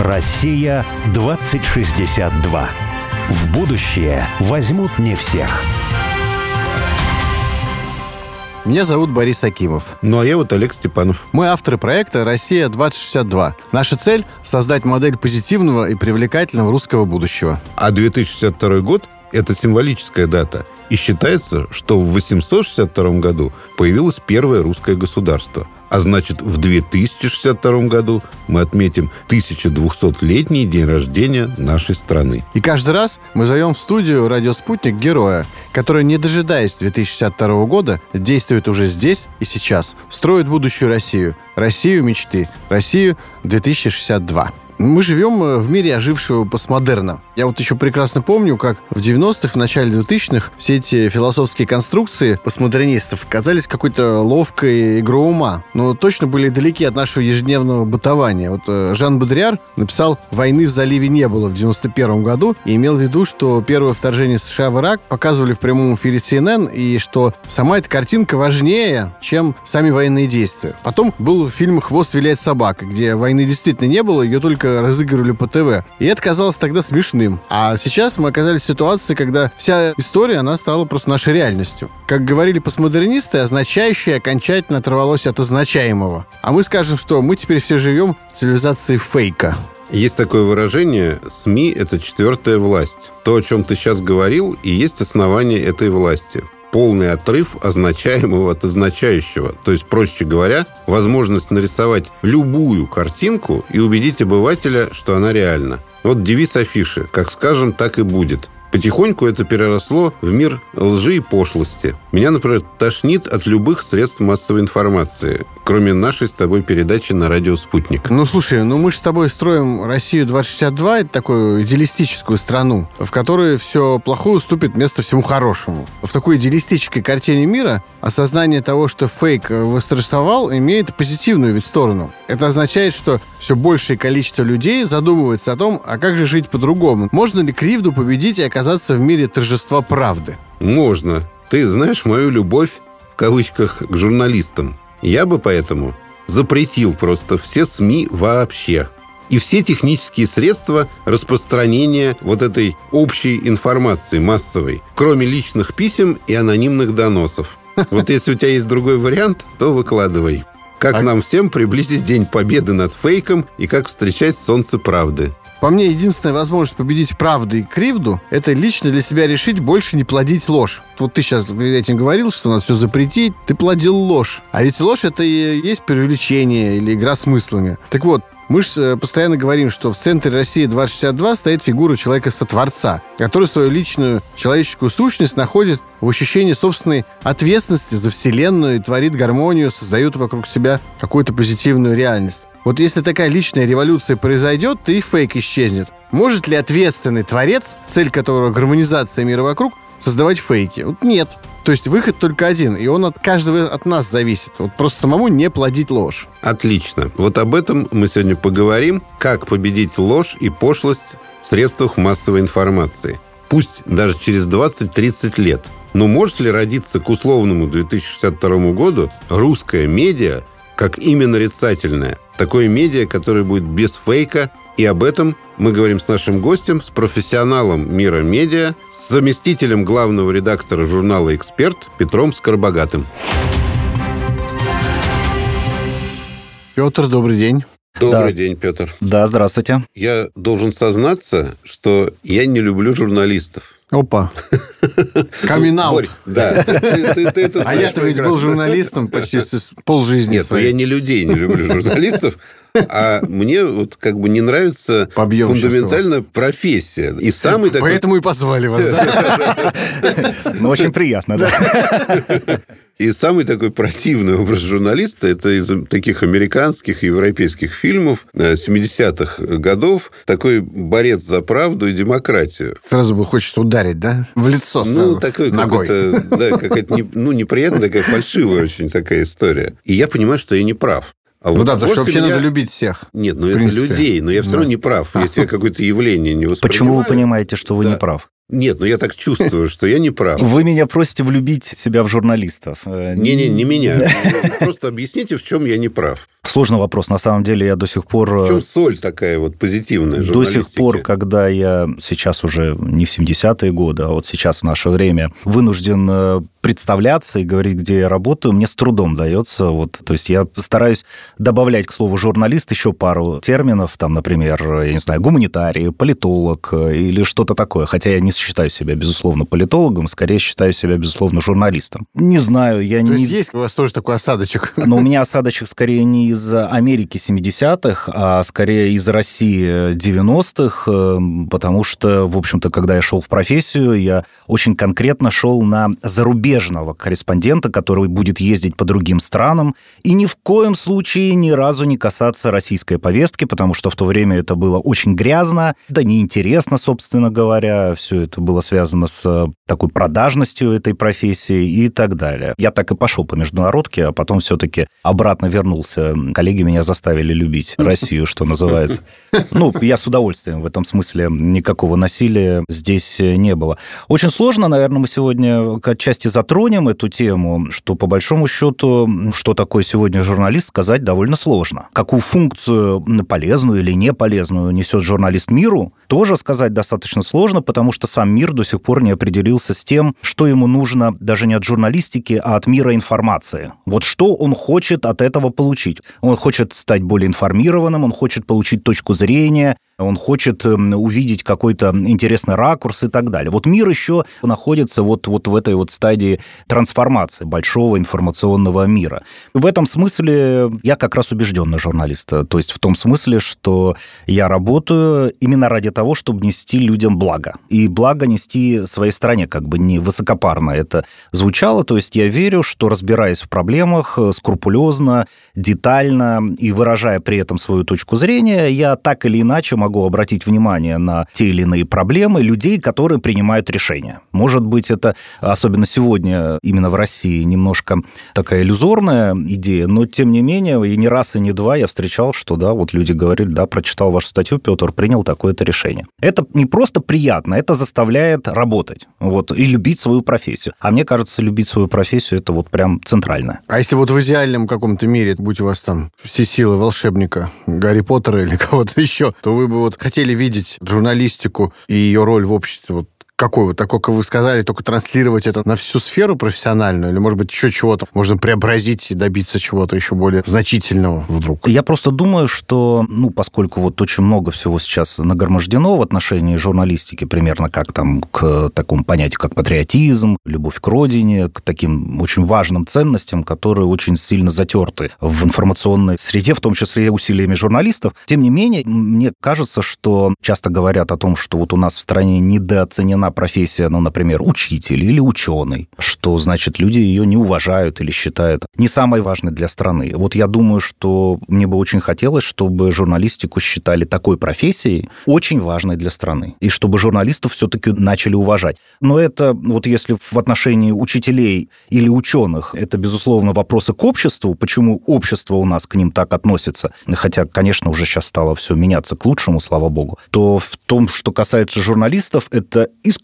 Россия 2062. В будущее возьмут не всех. Меня зовут Борис Акимов. Ну, а я вот Олег Степанов. Мы авторы проекта «Россия-2062». Наша цель – создать модель позитивного и привлекательного русского будущего. А 2062 год – это символическая дата. И считается, что в 862 году появилось первое русское государство – а значит, в 2062 году мы отметим 1200-летний день рождения нашей страны. И каждый раз мы зовем в студию «Радио Спутник» героя, который, не дожидаясь 2062 года, действует уже здесь и сейчас, строит будущую Россию, Россию мечты, Россию 2062. Мы живем э, в мире ожившего постмодерна. Я вот еще прекрасно помню, как в 90-х, в начале 2000-х все эти философские конструкции постмодернистов казались какой-то ловкой игрой ума, но точно были далеки от нашего ежедневного бытования. Вот э, Жан Бодриар написал «Войны в заливе не было» в 91 году и имел в виду, что первое вторжение США в Ирак показывали в прямом эфире CNN и что сама эта картинка важнее, чем сами военные действия. Потом был фильм «Хвост виляет собака», где войны действительно не было, ее только разыгрывали по ТВ. И это казалось тогда смешным. А сейчас мы оказались в ситуации, когда вся история, она стала просто нашей реальностью. Как говорили постмодернисты, означающее окончательно оторвалось от означаемого. А мы скажем, что мы теперь все живем в цивилизации фейка. Есть такое выражение «СМИ – это четвертая власть». То, о чем ты сейчас говорил, и есть основание этой власти полный отрыв означаемого от означающего. То есть, проще говоря, возможность нарисовать любую картинку и убедить обывателя, что она реальна. Вот девиз афиши «Как скажем, так и будет». Потихоньку это переросло в мир лжи и пошлости. Меня, например, тошнит от любых средств массовой информации, кроме нашей с тобой передачи на радио «Спутник». Ну, слушай, ну мы же с тобой строим Россию 2062, это такую идеалистическую страну, в которой все плохое уступит место всему хорошему. В такой идеалистической картине мира осознание того, что фейк восторжествовал, имеет позитивную ведь сторону. Это означает, что все большее количество людей задумывается о том, а как же жить по-другому. Можно ли кривду победить и оказаться в мире торжества правды? Можно. Ты знаешь мою любовь, в кавычках, к журналистам. Я бы поэтому запретил просто все СМИ вообще. И все технические средства распространения вот этой общей информации массовой, кроме личных писем и анонимных доносов. Вот если у тебя есть другой вариант, то выкладывай. Как а... нам всем приблизить День Победы над фейком и как встречать солнце правды. По мне, единственная возможность победить правду и кривду – это лично для себя решить больше не плодить ложь. Вот ты сейчас этим говорил, что надо все запретить, ты плодил ложь. А ведь ложь – это и есть привлечение или игра смыслами. Так вот, мы же э, постоянно говорим, что в центре России 2062 стоит фигура человека-сотворца, который свою личную человеческую сущность находит в ощущении собственной ответственности за Вселенную и творит гармонию, создает вокруг себя какую-то позитивную реальность. Вот если такая личная революция произойдет, то и фейк исчезнет. Может ли ответственный творец, цель которого гармонизация мира вокруг, создавать фейки? Вот нет. То есть выход только один, и он от каждого от нас зависит. Вот просто самому не плодить ложь. Отлично. Вот об этом мы сегодня поговорим. Как победить ложь и пошлость в средствах массовой информации. Пусть даже через 20-30 лет. Но может ли родиться к условному 2062 году русская медиа как именно нарицательное – Такое медиа, которое будет без фейка. И об этом мы говорим с нашим гостем, с профессионалом мира медиа, с заместителем главного редактора журнала «Эксперт» Петром Скоробогатым. Петр, добрый день. Добрый да. день, Петр. Да, здравствуйте. Я должен сознаться, что я не люблю журналистов. Опа. Камин Да. а я-то ведь был журналистом почти полжизни Нет, ну я не людей не люблю журналистов, а мне вот как бы не нравится фундаментально профессия. И самый такой... Поэтому и позвали вас, да? Ну, очень приятно, да. И самый такой противный образ журналиста – это из таких американских и европейских фильмов 70-х э, годов. Такой борец за правду и демократию. Сразу бы хочется ударить, да? В лицо Ну, такой ногой. Да, какая-то ну, неприятная, такая фальшивая очень такая история. И я понимаю, что я не прав. А ну вот да, потому что вообще меня... надо любить всех. Нет, ну это людей, но я все равно не прав, если я какое-то явление не воспринимаю. Почему вы понимаете, что вы да. не прав? Нет, ну я так чувствую, что я не прав. Вы меня просите влюбить себя в журналистов. Не-не, не меня. Просто объясните, в чем я не прав. Сложный вопрос. На самом деле я до сих пор... В чем соль такая вот позитивная До сих пор, когда я сейчас уже не в 70-е годы, а вот сейчас в наше время вынужден представляться и говорить, где я работаю, мне с трудом дается. Вот, то есть я стараюсь добавлять к слову журналист еще пару терминов, там, например, я не знаю, гуманитарий, политолог или что-то такое. Хотя я не считаю себя, безусловно, политологом, скорее считаю себя, безусловно, журналистом. Не знаю, я то не... То есть есть у вас тоже такой осадочек? Но у меня осадочек скорее не из Америки 70-х, а скорее из России 90-х, э, потому что, в общем-то, когда я шел в профессию, я очень конкретно шел на зарубежного корреспондента, который будет ездить по другим странам, и ни в коем случае ни разу не касаться российской повестки, потому что в то время это было очень грязно, да неинтересно, собственно говоря, все это было связано с такой продажностью этой профессии и так далее. Я так и пошел по международке, а потом все-таки обратно вернулся. Коллеги меня заставили любить Россию, что называется. Ну, я с удовольствием в этом смысле никакого насилия здесь не было. Очень сложно, наверное, мы сегодня отчасти затронем эту тему, что по большому счету, что такое сегодня журналист, сказать довольно сложно. Какую функцию, полезную или не полезную, несет журналист миру, тоже сказать достаточно сложно, потому что сам мир до сих пор не определился с тем, что ему нужно даже не от журналистики, а от мира информации. Вот что он хочет от этого получить. Он хочет стать более информированным, он хочет получить точку зрения, он хочет эм, увидеть какой-то интересный ракурс и так далее. Вот мир еще находится вот, вот в этой вот стадии трансформации большого информационного мира. В этом смысле я как раз убежденный журналист. То есть в том смысле, что я работаю именно ради того, чтобы нести людям благо. И благо нести своей стране, как бы не высокопарно это звучало. То есть я верю, что разбираясь в проблемах э, скрупулезно, детально и выражая при этом свою точку зрения, я так или иначе могу могу обратить внимание на те или иные проблемы людей, которые принимают решения. Может быть, это, особенно сегодня, именно в России, немножко такая иллюзорная идея, но, тем не менее, и не раз, и не два я встречал, что, да, вот люди говорили, да, прочитал вашу статью, Петр, принял такое-то решение. Это не просто приятно, это заставляет работать, вот, и любить свою профессию. А мне кажется, любить свою профессию, это вот прям центрально. А если вот в идеальном каком-то мире, будь у вас там все силы волшебника Гарри Поттера или кого-то еще, то вы бы вот хотели видеть журналистику и ее роль в обществе? Вот какой вот такой, как вы сказали, только транслировать это на всю сферу профессиональную, или, может быть, еще чего-то можно преобразить и добиться чего-то еще более значительного вдруг? Я просто думаю, что, ну, поскольку вот очень много всего сейчас нагромождено в отношении журналистики, примерно как там к такому понятию, как патриотизм, любовь к родине, к таким очень важным ценностям, которые очень сильно затерты в информационной среде, в том числе усилиями журналистов. Тем не менее, мне кажется, что часто говорят о том, что вот у нас в стране недооценена одна профессия, ну, например, учитель или ученый, что, значит, люди ее не уважают или считают не самой важной для страны. Вот я думаю, что мне бы очень хотелось, чтобы журналистику считали такой профессией, очень важной для страны, и чтобы журналистов все-таки начали уважать. Но это, вот если в отношении учителей или ученых, это, безусловно, вопросы к обществу, почему общество у нас к ним так относится, хотя, конечно, уже сейчас стало все меняться к лучшему, слава богу, то в том, что касается журналистов, это исключительно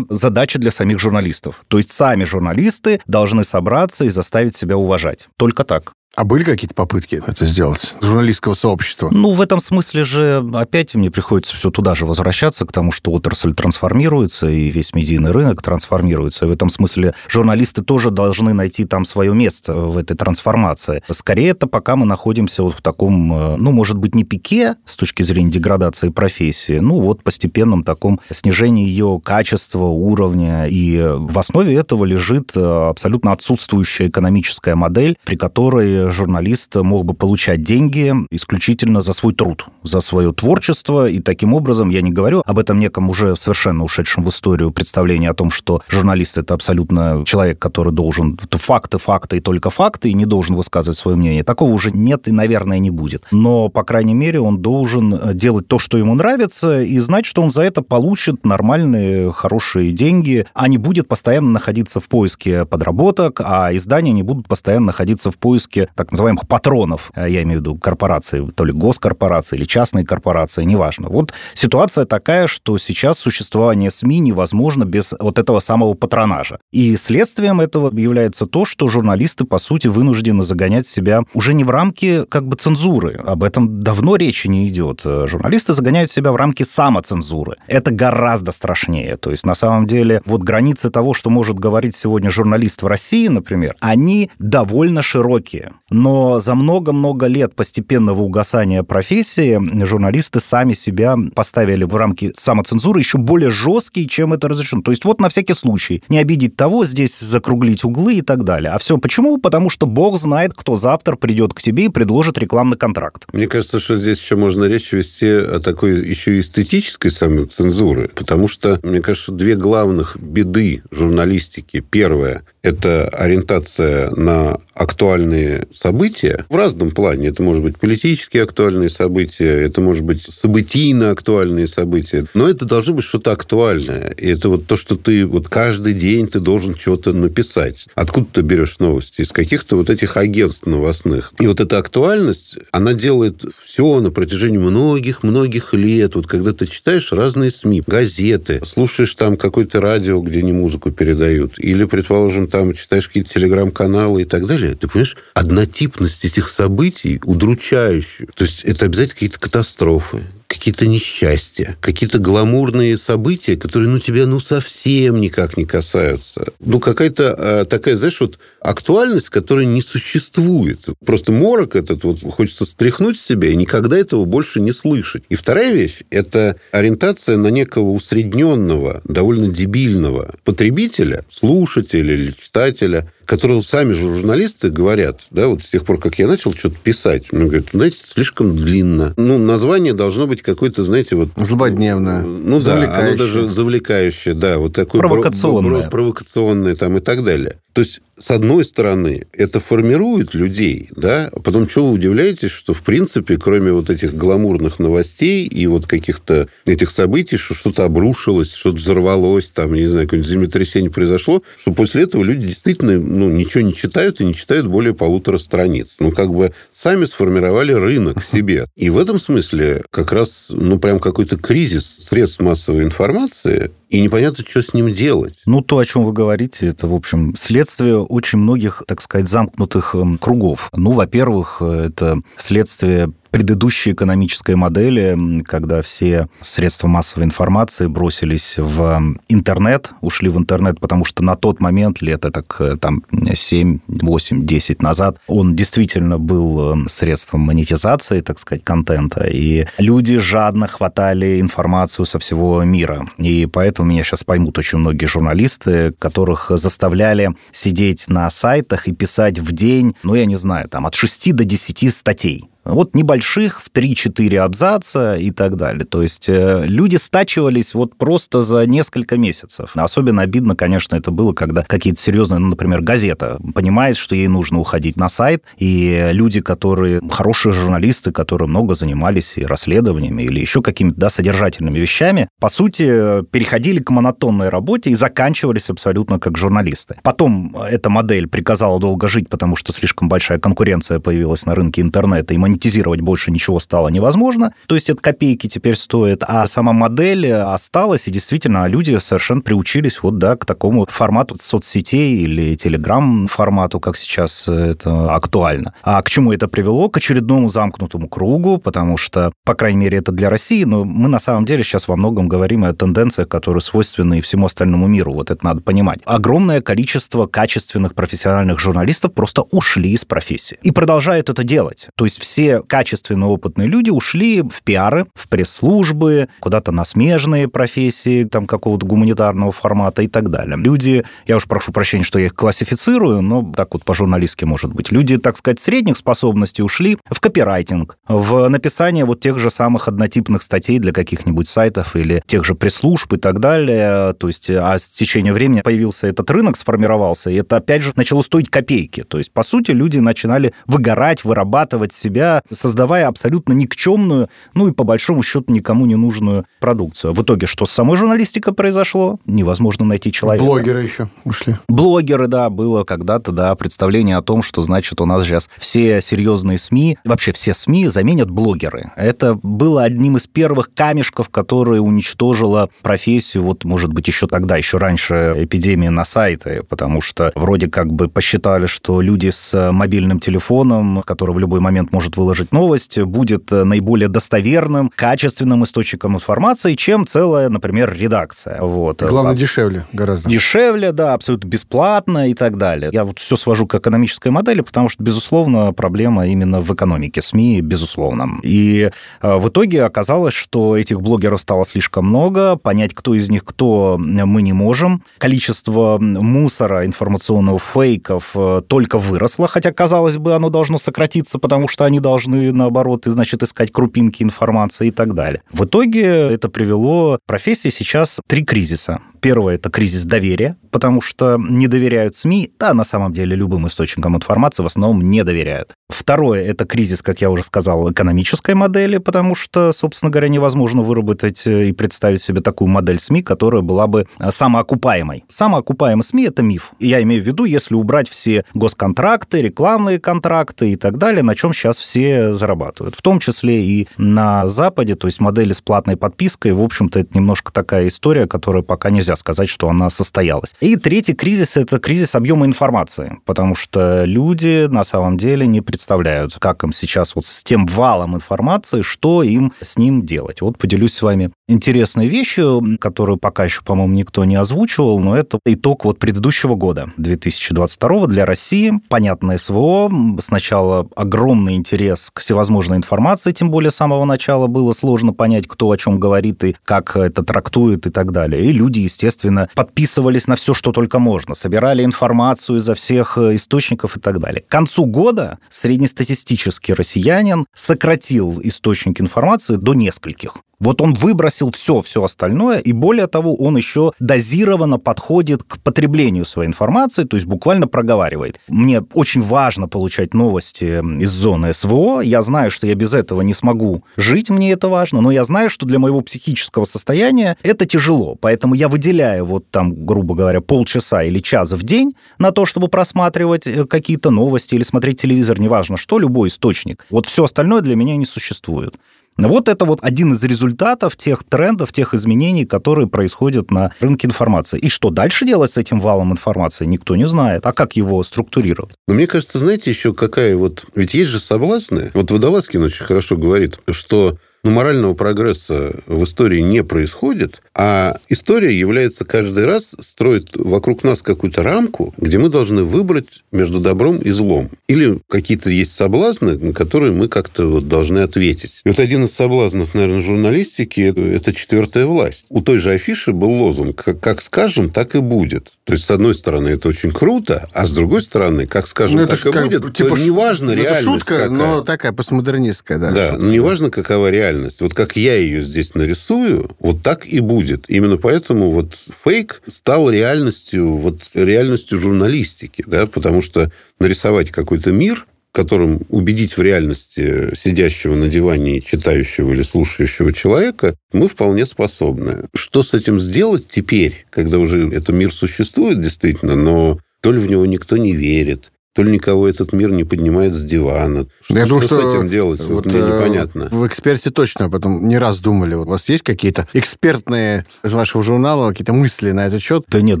задача для самих журналистов. То есть сами журналисты должны собраться и заставить себя уважать. Только так. А были какие-то попытки это сделать? Журналистского сообщества? Ну, в этом смысле же опять мне приходится все туда же возвращаться, к тому, что отрасль трансформируется, и весь медийный рынок трансформируется. И в этом смысле журналисты тоже должны найти там свое место в этой трансформации. Скорее, это пока мы находимся вот в таком, э, ну, может быть, не пике с точки зрения деградации профессии, ну, вот постепенном таком снижении ее качества, уровня. И в основе этого лежит э, абсолютно отсутствующая экономическая модель, при которой журналист мог бы получать деньги исключительно за свой труд, за свое творчество, и таким образом, я не говорю об этом неком уже совершенно ушедшем в историю представлении о том, что журналист это абсолютно человек, который должен факты, факты и только факты, и не должен высказывать свое мнение. Такого уже нет и, наверное, не будет. Но, по крайней мере, он должен делать то, что ему нравится, и знать, что он за это получит нормальные, хорошие деньги, а не будет постоянно находиться в поиске подработок, а издания не будут постоянно находиться в поиске так называемых патронов, э, я имею в виду корпорации, то ли госкорпорации или частные корпорации, неважно. Вот ситуация такая, что сейчас существование СМИ невозможно без вот этого самого патронажа. И следствием этого является то, что журналисты, по сути, вынуждены загонять себя уже не в рамки как бы цензуры. Об этом давно речи не идет. Журналисты загоняют себя в рамки самоцензуры. Это гораздо страшнее. То есть, на самом деле, вот границы того, что может говорить сегодня журналист в России, например, они довольно широкие. Но за много-много лет постепенного угасания профессии журналисты сами себя поставили в рамки самоцензуры еще более жесткие, чем это разрешено. То есть вот на всякий случай не обидеть того, здесь закруглить углы и так далее. А все почему? Потому что бог знает, кто завтра придет к тебе и предложит рекламный контракт. Мне кажется, что здесь еще можно речь вести о такой еще эстетической самоцензуры, потому что, мне кажется, две главных беды журналистики. Первое – это ориентация на актуальные события в разном плане. Это может быть политически актуальные события, это может быть событийно актуальные события. Но это должно быть что-то актуальное. И это вот то, что ты вот каждый день ты должен что-то написать. Откуда ты берешь новости? Из каких-то вот этих агентств новостных. И вот эта актуальность, она делает все на протяжении многих-многих лет. Вот когда ты читаешь разные СМИ, газеты, слушаешь там какое-то радио, где не музыку передают, или, предположим, там читаешь какие-то телеграм-каналы и так далее, ты понимаешь, однотипность этих событий удручающая. То есть это обязательно какие-то катастрофы, какие-то несчастья, какие-то гламурные события, которые, ну, тебя, ну, совсем никак не касаются. Ну, какая-то э, такая, знаешь, вот актуальность, которая не существует. Просто морок этот вот хочется стряхнуть себя и никогда этого больше не слышать. И вторая вещь – это ориентация на некого усредненного, довольно дебильного потребителя, слушателя или читателя, которого сами же журналисты говорят, да, вот с тех пор, как я начал что-то писать, мне говорят, знаете, слишком длинно. Ну, название должно быть какое-то, знаете, вот... Злободневное. Ну да, оно даже завлекающее, да, вот такое... Провокационное. Провокационное там и так далее. То есть с одной стороны, это формирует людей, да, а потом что вы удивляетесь, что, в принципе, кроме вот этих гламурных новостей и вот каких-то этих событий, что что-то обрушилось, что-то взорвалось, там, не знаю, какое-нибудь землетрясение произошло, что после этого люди действительно, ну, ничего не читают и не читают более полутора страниц. Ну, как бы сами сформировали рынок себе. И в этом смысле как раз, ну, прям какой-то кризис средств массовой информации, и непонятно, что с ним делать. Ну, то, о чем вы говорите, это, в общем, следствие очень многих, так сказать, замкнутых эм, кругов. Ну, во-первых, э, это следствие предыдущей экономической модели, когда все средства массовой информации бросились в интернет, ушли в интернет, потому что на тот момент, лет так там 7, 8, 10 назад, он действительно был средством монетизации, так сказать, контента, и люди жадно хватали информацию со всего мира. И поэтому меня сейчас поймут очень многие журналисты, которых заставляли сидеть на сайтах и писать в день, ну, я не знаю, там от 6 до 10 статей вот небольших в 3-4 абзаца и так далее. То есть э, люди стачивались вот просто за несколько месяцев. Особенно обидно, конечно, это было, когда какие-то серьезные, ну, например, газета понимает, что ей нужно уходить на сайт, и люди, которые хорошие журналисты, которые много занимались и расследованиями или еще какими-то да, содержательными вещами, по сути, переходили к монотонной работе и заканчивались абсолютно как журналисты. Потом эта модель приказала долго жить, потому что слишком большая конкуренция появилась на рынке интернета, и монетизировать больше ничего стало невозможно. То есть это копейки теперь стоит, а сама модель осталась, и действительно люди совершенно приучились вот, да, к такому формату соцсетей или телеграм-формату, как сейчас это актуально. А к чему это привело? К очередному замкнутому кругу, потому что, по крайней мере, это для России, но мы на самом деле сейчас во многом говорим о тенденциях, которые свойственны и всему остальному миру. Вот это надо понимать. Огромное количество качественных профессиональных журналистов просто ушли из профессии и продолжают это делать. То есть все все качественные опытные люди ушли в пиары, в пресс-службы, куда-то на смежные профессии, там какого-то гуманитарного формата и так далее. Люди, я уж прошу прощения, что я их классифицирую, но так вот по-журналистски может быть. Люди, так сказать, средних способностей ушли в копирайтинг, в написание вот тех же самых однотипных статей для каких-нибудь сайтов или тех же пресс-служб и так далее. То есть, а с течением времени появился этот рынок, сформировался, и это, опять же, начало стоить копейки. То есть, по сути, люди начинали выгорать, вырабатывать себя, себя, создавая абсолютно никчемную, ну и по большому счету никому не нужную продукцию. В итоге что с самой журналистикой произошло? Невозможно найти человека. Блогеры еще ушли. Блогеры, да, было когда-то, да, представление о том, что, значит, у нас сейчас все серьезные СМИ, вообще все СМИ заменят блогеры. Это было одним из первых камешков, которые уничтожило профессию, вот, может быть, еще тогда, еще раньше эпидемии на сайты, потому что вроде как бы посчитали, что люди с мобильным телефоном, который в любой момент может выложить новость, будет наиболее достоверным, качественным источником информации, чем целая, например, редакция. Вот. Главное, дешевле гораздо. Дешевле, да, абсолютно бесплатно и так далее. Я вот все свожу к экономической модели, потому что, безусловно, проблема именно в экономике СМИ, безусловно. И э, в итоге оказалось, что этих блогеров стало слишком много, понять, кто из них кто, мы не можем. Количество мусора информационного, фейков э, только выросло, хотя, казалось бы, оно должно сократиться, потому что они должны, наоборот, значит, искать крупинки информации и так далее. В итоге это привело профессии сейчас три кризиса. Первое – это кризис доверия, потому что не доверяют СМИ, да, на самом деле любым источникам информации в основном не доверяют. Второе – это кризис, как я уже сказал, экономической модели, потому что, собственно говоря, невозможно выработать и представить себе такую модель СМИ, которая была бы самоокупаемой. Самоокупаемые СМИ – это миф. Я имею в виду, если убрать все госконтракты, рекламные контракты и так далее, на чем сейчас все зарабатывают. В том числе и на Западе, то есть модели с платной подпиской, в общем-то, это немножко такая история, которая пока нельзя сказать, что она состоялась. И третий кризис – это кризис объема информации, потому что люди на самом деле не представляют, как им сейчас вот с тем валом информации, что им с ним делать. Вот поделюсь с вами интересной вещью, которую пока еще, по-моему, никто не озвучивал, но это итог вот предыдущего года, 2022 для России. Понятно, СВО. Сначала огромный интерес к всевозможной информации, тем более с самого начала было сложно понять, кто о чем говорит и как это трактует и так далее. И люди, естественно, подписывались на все, что только можно, собирали информацию изо всех э, источников и так далее. К концу года среднестатистический россиянин сократил источники информации до нескольких. Вот он выбросил все, все остальное, и более того, он еще дозированно подходит к потреблению своей информации, то есть буквально проговаривает. Мне очень важно получать новости из зоны СВО. Я знаю, что я без этого не смогу жить, мне это важно, но я знаю, что для моего психического состояния это тяжело. Поэтому я выделяю вот там, грубо говоря, полчаса или час в день на то, чтобы просматривать э, какие-то новости или смотреть телевизор, неважно что, любой источник. Вот все остальное для меня не существует. Вот это вот один из результатов тех трендов, тех изменений, которые происходят на рынке информации. И что дальше делать с этим валом информации, никто не знает. А как его структурировать? Но мне кажется, знаете, еще какая вот... Ведь есть же соблазны. Вот Водолазкин очень хорошо говорит, что но морального прогресса в истории не происходит, а история является каждый раз, строит вокруг нас какую-то рамку, где мы должны выбрать между добром и злом. Или какие-то есть соблазны, на которые мы как-то вот должны ответить. И вот один из соблазнов, наверное, журналистики – это четвертая власть. У той же афиши был лозунг «как, как скажем, так и будет». То есть, с одной стороны, это очень круто, а с другой стороны, как скажем, ну, так и как, будет, типа, неважно ну, реальность Это шутка, какая. но такая постмодернистская, да. Да, но неважно, какова реальность. Вот как я ее здесь нарисую, вот так и будет. Именно поэтому вот фейк стал реальностью, вот реальностью журналистики, да, потому что нарисовать какой-то мир, которым убедить в реальности сидящего на диване, читающего или слушающего человека, мы вполне способны. Что с этим сделать теперь, когда уже этот мир существует действительно, но то ли в него никто не верит, то ли никого этот мир не поднимает с дивана. Что, Я думаю, что, что с этим делать? Вот, вот мне э, непонятно. В «Эксперте» точно об этом не раз думали. У вас есть какие-то экспертные из вашего журнала какие-то мысли на этот счет? Да нет,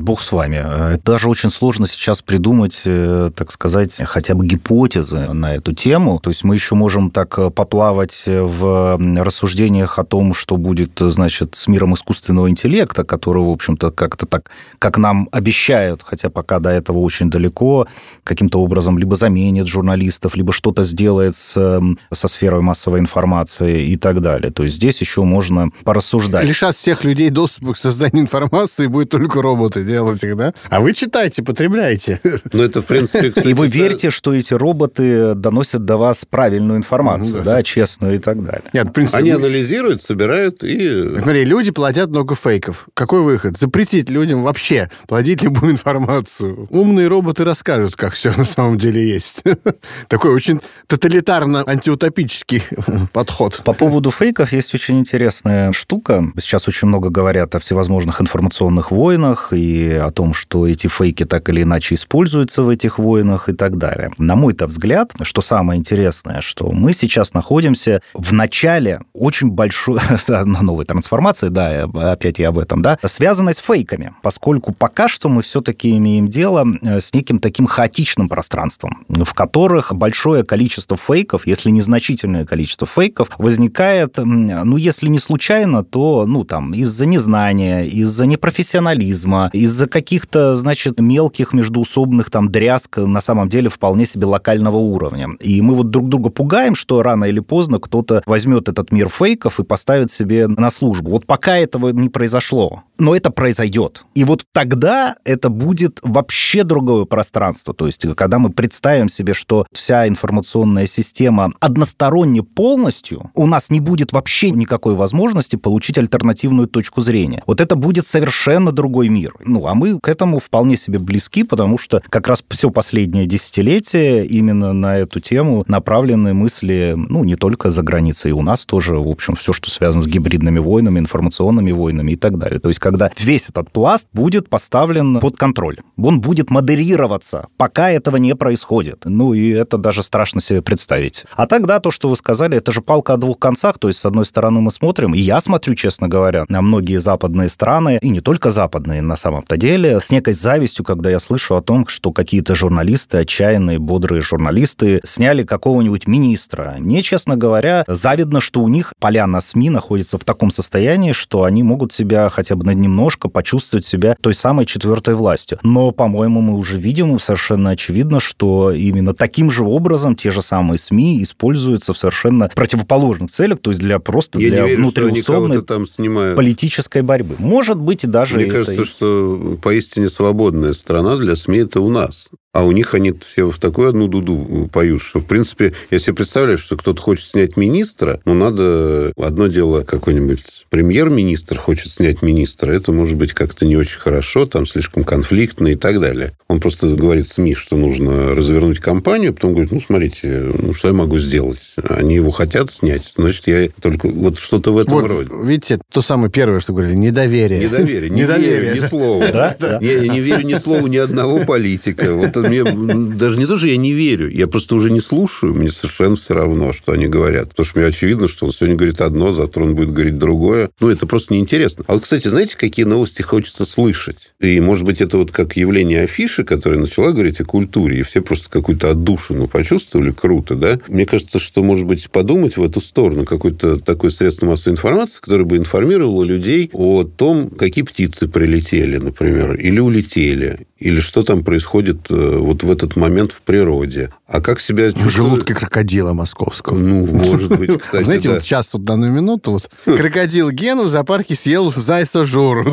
бог с вами. Это даже очень сложно сейчас придумать, э, так сказать, хотя бы гипотезы на эту тему. То есть мы еще можем так э, поплавать в рассуждениях о том, что будет, значит, с миром искусственного интеллекта, который, в общем-то, как-то так, как нам обещают, хотя пока до этого очень далеко, каким-то образом либо заменит журналистов, либо что-то сделает с, эм, со сферой массовой информации и так далее. То есть здесь еще можно порассуждать. Лишат всех людей доступа к созданию информации, будет только роботы делать их, да? А вы читайте, потребляйте. Ну, это, в принципе, кстати, И вы верите, что эти роботы доносят до вас правильную информацию, да, честную и так далее. Нет, в принципе... Они анализируют, собирают и... Смотри, люди плодят много фейков. Какой выход? Запретить людям вообще плодить любую информацию. Умные роботы расскажут, как все на самом деле есть. Такой очень тоталитарно-антиутопический подход. По поводу фейков есть очень интересная штука. Сейчас очень много говорят о всевозможных информационных войнах и о том, что эти фейки так или иначе используются в этих войнах и так далее. На мой-то взгляд, что самое интересное, что мы сейчас находимся в начале очень большой новой трансформации, да, опять я об этом, да, связанной с фейками, поскольку пока что мы все-таки имеем дело э, с неким таким хаотичным пространством, в которых большое количество фейков, если незначительное количество фейков, возникает, ну, если не случайно, то, ну, там, из-за незнания, из-за непрофессионализма, из-за каких-то, значит, мелких междуусобных там дрязг на самом деле вполне себе локального уровня. И мы вот друг друга пугаем, что рано или поздно кто-то возьмет этот мир фейков и поставит себе на службу. Вот пока этого не произошло, но это произойдет. И вот тогда это будет вообще другое пространство. То есть, когда мы представим себе, что вся информационная система односторонне полностью, у нас не будет вообще никакой возможности получить альтернативную точку зрения. Вот это будет совершенно другой мир. Ну, а мы к этому вполне себе близки, потому что как раз все последнее десятилетие именно на эту тему направлены мысли, ну, не только за границей, и у нас тоже, в общем, все, что связано с гибридными войнами, информационными войнами и так далее. То есть, когда весь этот пласт будет поставлен под контроль, он будет модерироваться, пока этого не происходит. Ну, и это даже страшно себе представить. А тогда то, что вы сказали, это же палка о двух концах, то есть, с одной стороны, мы смотрим, и я смотрю, честно говоря, на многие западные страны, и не только западные на самом-то деле, с некой завистью, когда я слышу о том, что какие-то журналисты, отчаянные, бодрые журналисты, сняли какого-нибудь министра. Мне, честно говоря, завидно, что у них поля на СМИ находятся в таком состоянии, что они могут себя хотя бы на немножко почувствовать себя той самой четвертой властью. Но, по-моему, мы уже видим совершенно очевидно, что именно таким же образом те же самые СМИ используются в совершенно противоположных целях, то есть для просто Я для верю, внутриусобной там снимают. политической борьбы. Может быть, и даже Мне кажется, и- что поистине свободная страна для СМИ это у нас. А у них они все в такую одну дуду поют, что, в принципе, я себе представляю, что кто-то хочет снять министра, ну, надо... Одно дело, какой-нибудь премьер-министр хочет снять министра, это может быть как-то не очень хорошо, там слишком конфликтно и так далее. Он просто говорит СМИ, что нужно развернуть кампанию, а потом говорит, ну, смотрите, ну, что я могу сделать? Они его хотят снять, значит, я только... Вот что-то в этом Вот, роде. видите, то самое первое, что говорили, недоверие. Недоверие. Не верю ни слова. Я не верю ни слову ни одного политика. Вот мне даже не то, что я не верю, я просто уже не слушаю, мне совершенно все равно, что они говорят. Потому что мне очевидно, что он сегодня говорит одно, завтра он будет говорить другое. Ну, это просто неинтересно. А вот, кстати, знаете, какие новости хочется слышать? И, может быть, это вот как явление афиши, которая начала говорить о культуре, и все просто какую-то отдушину почувствовали, круто, да? Мне кажется, что, может быть, подумать в эту сторону, какое-то такое средство массовой информации, которое бы информировало людей о том, какие птицы прилетели, например, или улетели, или что там происходит э, вот в этот момент в природе. А как себя В желудке крокодила московского. Ну, может быть, кстати, Знаете, да. вот сейчас, вот данную минуту, вот крокодил Гену в зоопарке съел зайца Жору.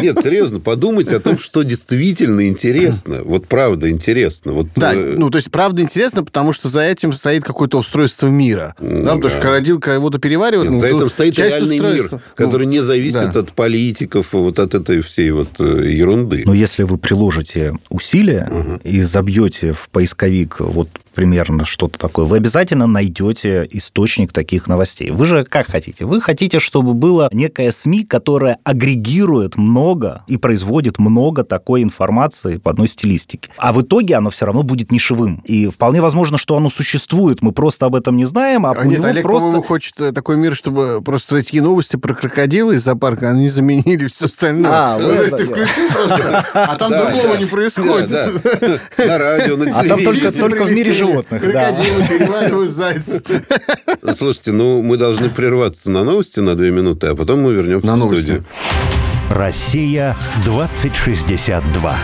Нет, серьезно, подумать о том, что действительно интересно. Вот правда интересно. Вот, Да, э, ну, то есть, правда интересно, потому что за этим стоит какое-то устройство мира. Да, потому что крокодил кого-то переваривает. Нет, ну, за этим стоит реальный мир, который Ну, не зависит от политиков, вот от этой всей вот э, ерунды. Но если вы приложите усилия и забьете в поисковик вот примерно что-то такое, вы обязательно найдете источник таких новостей. Вы же как хотите? Вы хотите, чтобы было некое СМИ, которое агрегирует много и производит много такой информации по одной стилистике. А в итоге оно все равно будет нишевым. И вполне возможно, что оно существует, мы просто об этом не знаем, а, А нет, Олег, просто... хочет э, такой мир, чтобы просто такие новости про крокодила из зоопарка, они заменили все остальное. А, Ну, то есть ты включил просто, а там другого не происходит. На радио, на А там телевидении. только- в мире Прилетели, животных, да. Крокодилы переваривают зайца. Слушайте, ну мы должны прерваться на новости на две минуты, а потом мы вернемся На в новости. студию. Россия 2062.